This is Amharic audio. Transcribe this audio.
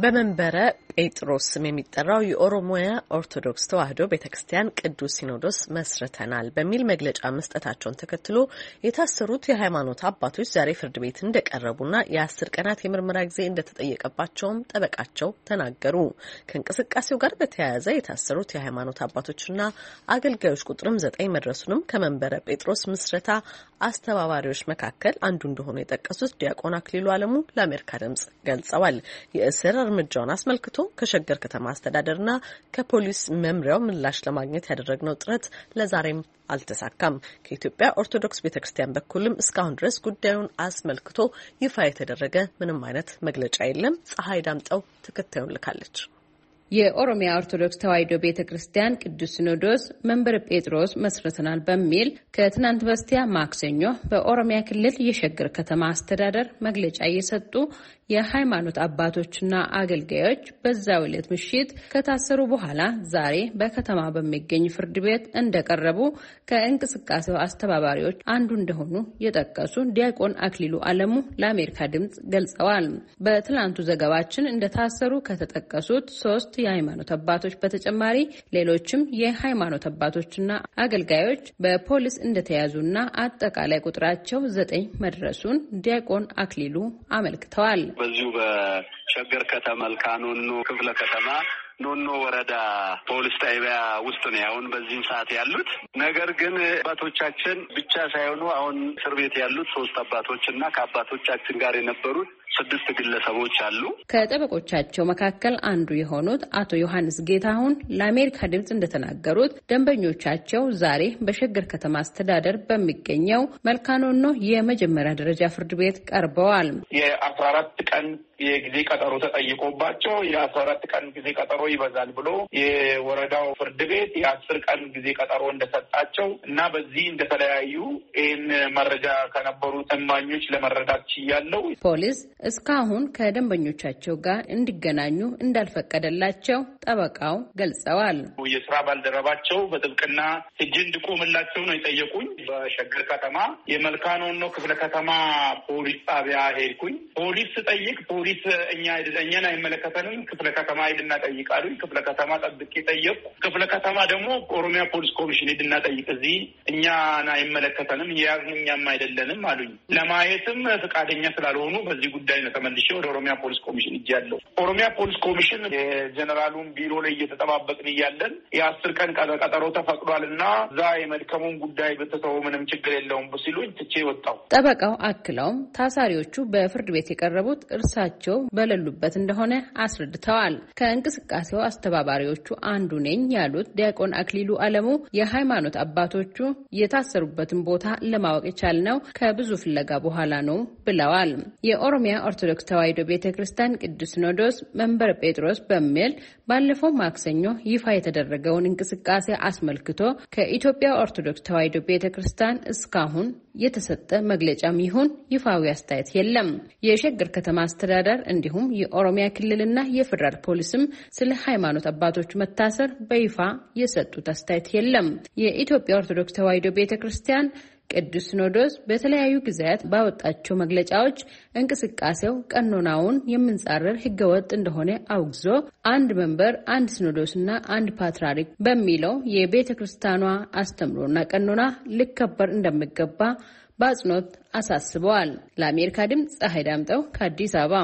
በመንበረ ጴጥሮስ ስም የሚጠራው የኦሮሞያ ኦርቶዶክስ ተዋሕዶ ቤተ ክርስቲያን ቅዱስ ሲኖዶስ መስርተናል በሚል መግለጫ መስጠታቸውን ተከትሎ የታሰሩት የሃይማኖት አባቶች ዛሬ ፍርድ ቤት እንደቀረቡና የአስር ቀናት የምርመራ ጊዜ እንደተጠየቀባቸውም ጠበቃቸው ተናገሩ። ከእንቅስቃሴው ጋር በተያያዘ የታሰሩት የሃይማኖት አባቶችና አገልጋዮች ቁጥርም ዘጠኝ መድረሱንም ከመንበረ ጴጥሮስ ምስረታ አስተባባሪዎች መካከል አንዱ እንደሆኑ የጠቀሱት ዲያቆን አክሊሉ አለሙ ለአሜሪካ ድምጽ ገልጸዋል። የእስር እርምጃውን አስመልክቶ ከሸገር ከተማ አስተዳደርና ከፖሊስ መምሪያው ምላሽ ለማግኘት ያደረግነው ጥረት ለዛሬም አልተሳካም። ከኢትዮጵያ ኦርቶዶክስ ቤተ ክርስቲያን በኩልም እስካሁን ድረስ ጉዳዩን አስመልክቶ ይፋ የተደረገ ምንም አይነት መግለጫ የለም። ፀሐይ ዳምጠው ተከታዩን ልካለች። የኦሮሚያ ኦርቶዶክስ ተዋሕዶ ቤተ ክርስቲያን ቅዱስ ሲኖዶስ መንበረ ጴጥሮስ መስርተናል በሚል ከትናንት በስቲያ ማክሰኞ በኦሮሚያ ክልል የሸገር ከተማ አስተዳደር መግለጫ እየሰጡ የሃይማኖት አባቶችና አገልጋዮች በዛው ዕለት ምሽት ከታሰሩ በኋላ ዛሬ በከተማ በሚገኝ ፍርድ ቤት እንደቀረቡ ከእንቅስቃሴው አስተባባሪዎች አንዱ እንደሆኑ የጠቀሱ ዲያቆን አክሊሉ አለሙ ለአሜሪካ ድምፅ ገልጸዋል። በትላንቱ ዘገባችን እንደታሰሩ ከተጠቀሱት ሶስት የሃይማኖት አባቶች በተጨማሪ ሌሎችም የሃይማኖት አባቶችና አገልጋዮች በፖሊስ እንደተያዙና አጠቃላይ ቁጥራቸው ዘጠኝ መድረሱን ዲያቆን አክሊሉ አመልክተዋል። በዚሁ በሸገር ከተማ መልካ ኖኖ ክፍለ ከተማ ኖኖ ወረዳ ፖሊስ ጣቢያ ውስጥ ነው አሁን በዚህም ሰዓት ያሉት። ነገር ግን አባቶቻችን ብቻ ሳይሆኑ አሁን እስር ቤት ያሉት ሶስት አባቶች እና ከአባቶቻችን ጋር የነበሩት ስድስት ግለሰቦች አሉ። ከጠበቆቻቸው መካከል አንዱ የሆኑት አቶ ዮሐንስ ጌታሁን ለአሜሪካ ድምፅ እንደተናገሩት ደንበኞቻቸው ዛሬ በሸገር ከተማ አስተዳደር በሚገኘው መልካኖኖ የመጀመሪያ ደረጃ ፍርድ ቤት ቀርበዋል። የአስራ አራት ቀን የጊዜ ቀጠሮ ተጠይቆባቸው የአስራ አራት ቀን ጊዜ ቀጠሮ ይበዛል ብሎ የወረዳው ፍርድ ቤት የአስር ቀን ጊዜ ቀጠሮ እንደሰጣቸው እና በዚህ እንደተለያዩ ይህን መረጃ ከነበሩ እማኞች ለመረዳት ችያለው። ፖሊስ እስካሁን ከደንበኞቻቸው ጋር እንዲገናኙ እንዳልፈቀደላቸው ጠበቃው ገልጸዋል። የስራ ባልደረባቸው በጥብቅና እጅ እንድቆምላቸው ነው የጠየቁኝ። በሸገር ከተማ የመልካኖኖ ክፍለ ከተማ ፖሊስ ጣቢያ ሄድኩኝ። ፖሊስ ስጠይቅ ፖሊስ እኛ እኛን አይመለከተንም፣ ክፍለ ከተማ ሂድና ጠይቅ አሉኝ። ክፍለ ከተማ ጠብቄ ጠየቁ። ክፍለ ከተማ ደግሞ ኦሮሚያ ፖሊስ ኮሚሽን ሂድና ጠይቅ፣ እዚህ እኛን አይመለከተንም፣ የያዝን እኛም አይደለንም አሉኝ። ለማየትም ፈቃደኛ ስላልሆኑ በዚህ ጉዳይ ነው ተመልሼ ወደ ኦሮሚያ ፖሊስ ኮሚሽን እጅ ያለው ኦሮሚያ ፖሊስ ኮሚሽን የጀኔራሉን ቢሮ ላይ እየተጠባበቅን እያለን የአስር ቀን ቀጠሮ ተፈቅዷል እና እዛ የመድከሙን ጉዳይ ብትተው ምንም ችግር የለውም ሲሉኝ ትቼ ወጣው። ጠበቃው አክለውም ታሳሪዎቹ በፍርድ ቤት የቀረቡት እርሳቸው በሌሉበት እንደሆነ አስረድተዋል። ከእንቅስቃሴው አስተባባሪዎቹ አንዱ ነኝ ያሉት ዲያቆን አክሊሉ አለሙ የሃይማኖት አባቶቹ የታሰሩበትን ቦታ ለማወቅ የቻልነው ከብዙ ፍለጋ በኋላ ነው ብለዋል። የኦሮሚያ ኦርቶዶክስ ተዋሕዶ ቤተ ክርስቲያን ቅዱስ ሲኖዶስ መንበረ ጴጥሮስ በሚል ባለፈው ማክሰኞ ይፋ የተደረገውን እንቅስቃሴ አስመልክቶ ከኢትዮጵያ ኦርቶዶክስ ተዋሕዶ ቤተ ክርስቲያን እስካሁን የተሰጠ መግለጫም ይሁን ይፋዊ አስተያየት የለም። የሸገር ከተማ አስተዳደር እንዲሁም የኦሮሚያ ክልልና የፌዴራል ፖሊስም ስለ ሃይማኖት አባቶች መታሰር በይፋ የሰጡት አስተያየት የለም። የኢትዮጵያ ኦርቶዶክስ ተዋሕዶ ቤተ ክርስቲያን ቅዱስ ሲኖዶስ በተለያዩ ጊዜያት ባወጣቸው መግለጫዎች እንቅስቃሴው ቀኖናውን የምንጻረር ሕገወጥ እንደሆነ አውግዞ አንድ መንበር፣ አንድ ሲኖዶስና አንድ ፓትርያርክ በሚለው የቤተ ክርስቲያኗ አስተምሮና ቀኖና ሊከበር እንደሚገባ በአጽንኦት አሳስበዋል። ለአሜሪካ ድምፅ ፀሐይ ዳምጠው ከአዲስ አበባ